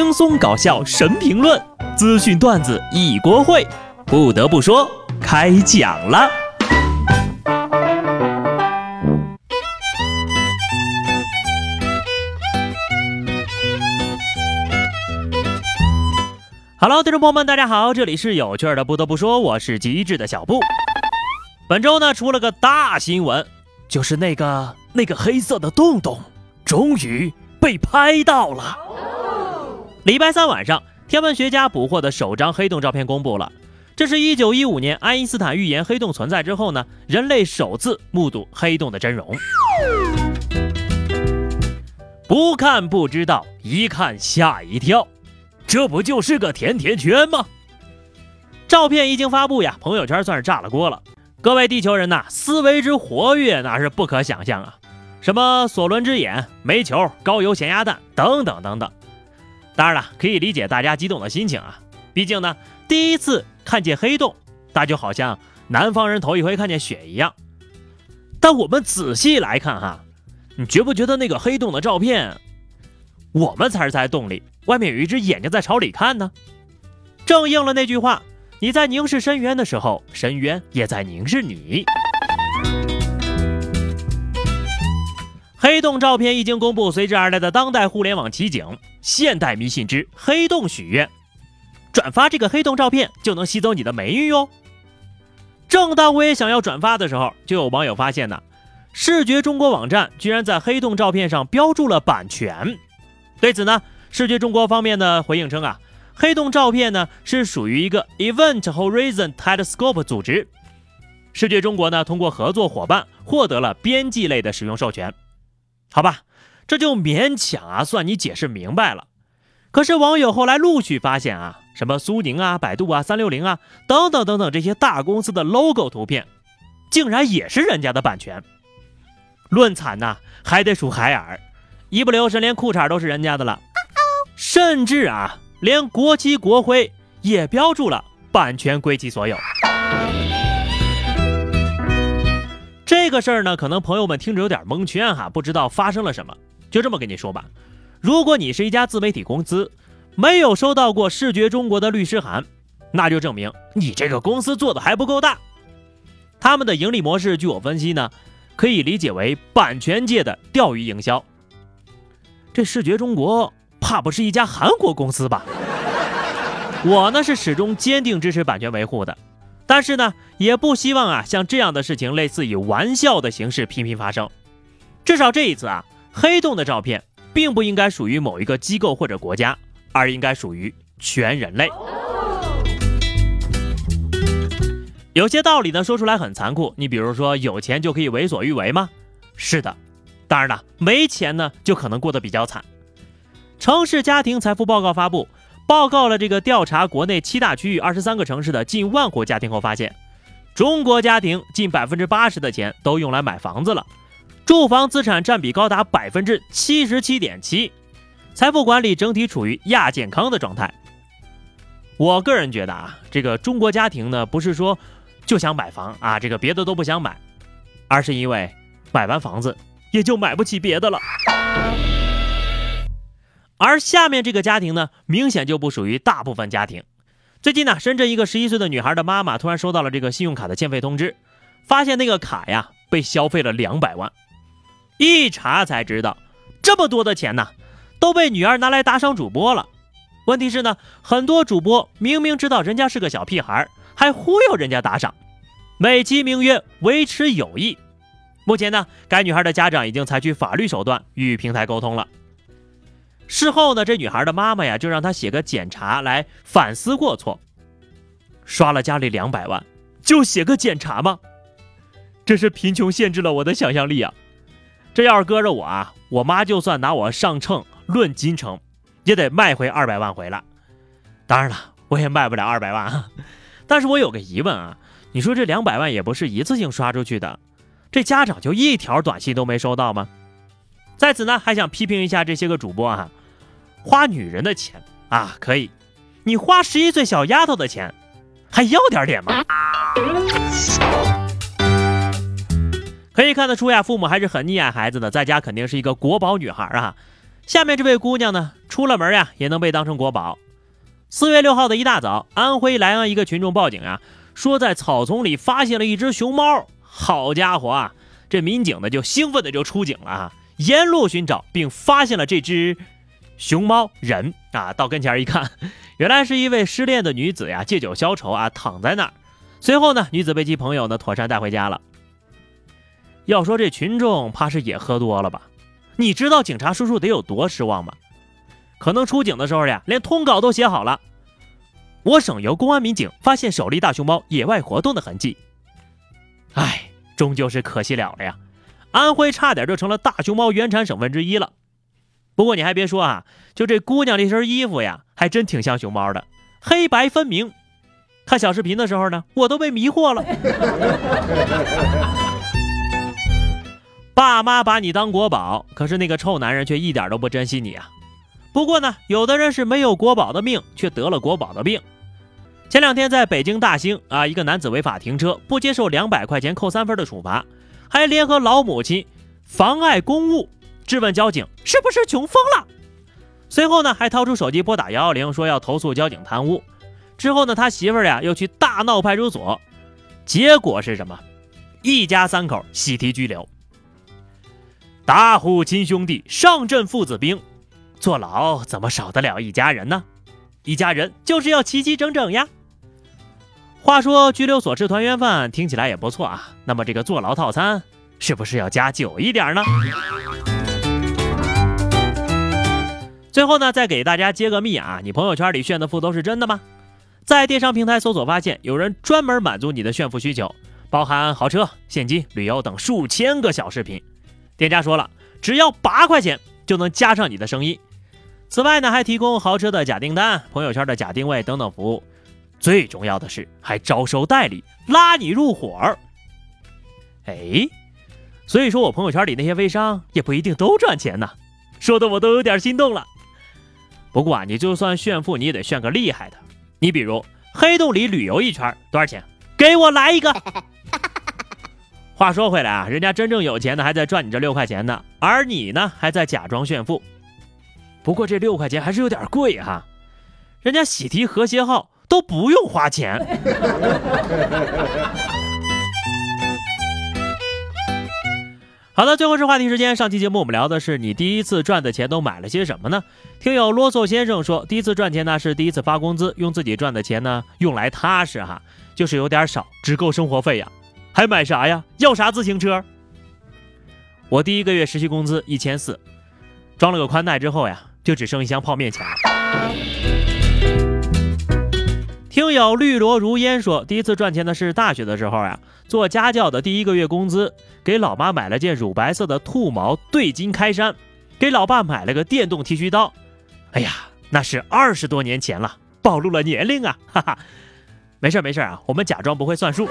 轻松搞笑神评论，资讯段子一锅烩。不得不说，开讲了。Hello，听众朋友们，大家好，这里是有趣的。不得不说，我是机智的小布。本周呢，出了个大新闻，就是那个那个黑色的洞洞，终于被拍到了。礼拜三晚上，天文学家捕获的首张黑洞照片公布了。这是一九一五年爱因斯坦预言黑洞存在之后呢，人类首次目睹黑洞的真容。不看不知道，一看吓一跳，这不就是个甜甜圈吗？照片一经发布呀，朋友圈算是炸了锅了。各位地球人呐，思维之活跃那是不可想象啊！什么索伦之眼、煤球、高油咸鸭蛋等等等等。当然了，可以理解大家激动的心情啊，毕竟呢，第一次看见黑洞，那就好像南方人头一回看见雪一样。但我们仔细来看哈，你觉不觉得那个黑洞的照片，我们才是在洞里，外面有一只眼睛在朝里看呢？正应了那句话。你在凝视深渊的时候，深渊也在凝视你。黑洞照片一经公布，随之而来的当代互联网奇景——现代迷信之黑洞许愿，转发这个黑洞照片就能吸走你的霉运哟。正当我也想要转发的时候，就有网友发现呢，视觉中国网站居然在黑洞照片上标注了版权。对此呢，视觉中国方面的回应称啊。黑洞照片呢是属于一个 Event Horizon Telescope 组织，视觉中国呢通过合作伙伴获得了编辑类的使用授权，好吧，这就勉强啊算你解释明白了。可是网友后来陆续发现啊，什么苏宁啊、百度啊、三六零啊等等等等这些大公司的 logo 图片，竟然也是人家的版权。论惨呐，还得数海尔，一不留神连裤衩都是人家的了，甚至啊。连国旗国徽也标注了版权归其所有。这个事儿呢，可能朋友们听着有点蒙圈哈，不知道发生了什么。就这么跟你说吧，如果你是一家自媒体公司，没有收到过视觉中国的律师函，那就证明你这个公司做的还不够大。他们的盈利模式，据我分析呢，可以理解为版权界的钓鱼营销。这视觉中国。怕不是一家韩国公司吧？我呢是始终坚定支持版权维护的，但是呢也不希望啊像这样的事情类似以玩笑的形式频频发生。至少这一次啊，黑洞的照片并不应该属于某一个机构或者国家，而应该属于全人类。有些道理呢说出来很残酷，你比如说有钱就可以为所欲为吗？是的，当然了，没钱呢就可能过得比较惨。城市家庭财富报告发布，报告了这个调查国内七大区域二十三个城市的近万户家庭后发现，中国家庭近百分之八十的钱都用来买房子了，住房资产占比高达百分之七十七点七，财富管理整体处于亚健康的状态。我个人觉得啊，这个中国家庭呢，不是说就想买房啊，这个别的都不想买，而是因为买完房子也就买不起别的了。而下面这个家庭呢，明显就不属于大部分家庭。最近呢，深圳一个十一岁的女孩的妈妈突然收到了这个信用卡的欠费通知，发现那个卡呀被消费了两百万。一查才知道，这么多的钱呢，都被女儿拿来打赏主播了。问题是呢，很多主播明明知道人家是个小屁孩，还忽悠人家打赏，美其名曰维持友谊。目前呢，该女孩的家长已经采取法律手段与平台沟通了。事后呢，这女孩的妈妈呀，就让她写个检查来反思过错。刷了家里两百万，就写个检查吗？这是贫穷限制了我的想象力啊！这要是搁着我啊，我妈就算拿我上秤论斤称，也得卖回二百万回来。当然了，我也卖不了二百万啊。但是我有个疑问啊，你说这两百万也不是一次性刷出去的，这家长就一条短信都没收到吗？在此呢，还想批评一下这些个主播啊。花女人的钱啊，可以，你花十一岁小丫头的钱，还要点脸吗？可以看得出呀，父母还是很溺爱孩子的，在家肯定是一个国宝女孩啊。下面这位姑娘呢，出了门呀也能被当成国宝。四月六号的一大早，安徽莱阳一个群众报警啊，说在草丛里发现了一只熊猫。好家伙啊，这民警呢就兴奋的就出警了啊，沿路寻找，并发现了这只熊猫人啊。到跟前一看，原来是一位失恋的女子呀，借酒消愁啊，躺在那儿。随后呢，女子被其朋友呢妥善带回家了。要说这群众怕是也喝多了吧？你知道警察叔叔得有多失望吗？可能出警的时候呀，连通稿都写好了。我省由公安民警发现首例大熊猫野外活动的痕迹。唉，终究是可惜了了呀！安徽差点就成了大熊猫原产省份之一了。不过你还别说啊，就这姑娘这身衣服呀，还真挺像熊猫的，黑白分明。看小视频的时候呢，我都被迷惑了。爸妈把你当国宝，可是那个臭男人却一点都不珍惜你啊！不过呢，有的人是没有国宝的命，却得了国宝的病。前两天在北京大兴啊，一个男子违法停车，不接受两百块钱扣三分的处罚，还联合老母亲妨碍公务，质问交警是不是穷疯了。随后呢，还掏出手机拨打幺幺零，说要投诉交警贪污。之后呢，他媳妇儿呀又去大闹派出所，结果是什么？一家三口喜提拘留。打虎亲兄弟，上阵父子兵。坐牢怎么少得了一家人呢？一家人就是要齐齐整整呀。话说拘留所吃团圆饭听起来也不错啊，那么这个坐牢套餐是不是要加久一点呢？最后呢，再给大家揭个秘啊，你朋友圈里炫的富都是真的吗？在电商平台搜索发现，有人专门满足你的炫富需求，包含豪车、现金、旅游等数千个小视频。店家说了，只要八块钱就能加上你的生意。此外呢，还提供豪车的假订单、朋友圈的假定位等等服务。最重要的是，还招收代理，拉你入伙儿。哎，所以说我朋友圈里那些微商也不一定都赚钱呢，说的我都有点心动了。不过啊，你就算炫富，你也得炫个厉害的。你比如黑洞里旅游一圈多少钱？给我来一个。话说回来啊，人家真正有钱的还在赚你这六块钱呢，而你呢还在假装炫富。不过这六块钱还是有点贵哈，人家喜提和谐号都不用花钱。好的，最后是话题时间。上期节目我们聊的是你第一次赚的钱都买了些什么呢？听友啰嗦先生说，第一次赚钱呢是第一次发工资，用自己赚的钱呢用来踏实哈，就是有点少，只够生活费呀，还买啥呀？要啥自行车？我第一个月实习工资一千四，装了个宽带之后呀。就只剩一箱泡面钱了。听友绿萝如烟说，第一次赚钱的是大学的时候呀，做家教的第一个月工资，给老妈买了件乳白色的兔毛对襟开衫，给老爸买了个电动剃须刀。哎呀，那是二十多年前了，暴露了年龄啊！哈哈，没事没事啊，我们假装不会算数。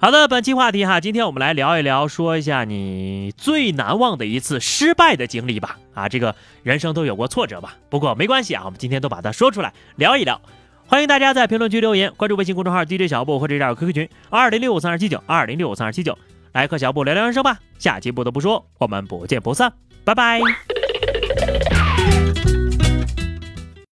好的，本期话题哈，今天我们来聊一聊，说一下你最难忘的一次失败的经历吧。啊，这个人生都有过挫折吧，不过没关系啊，我们今天都把它说出来聊一聊。欢迎大家在评论区留言，关注微信公众号 DJ 小布或者加入 QQ 群二零六五三二七九二零六五三二七九，来和小布聊聊人生吧。下期不得不说，我们不见不散，拜拜。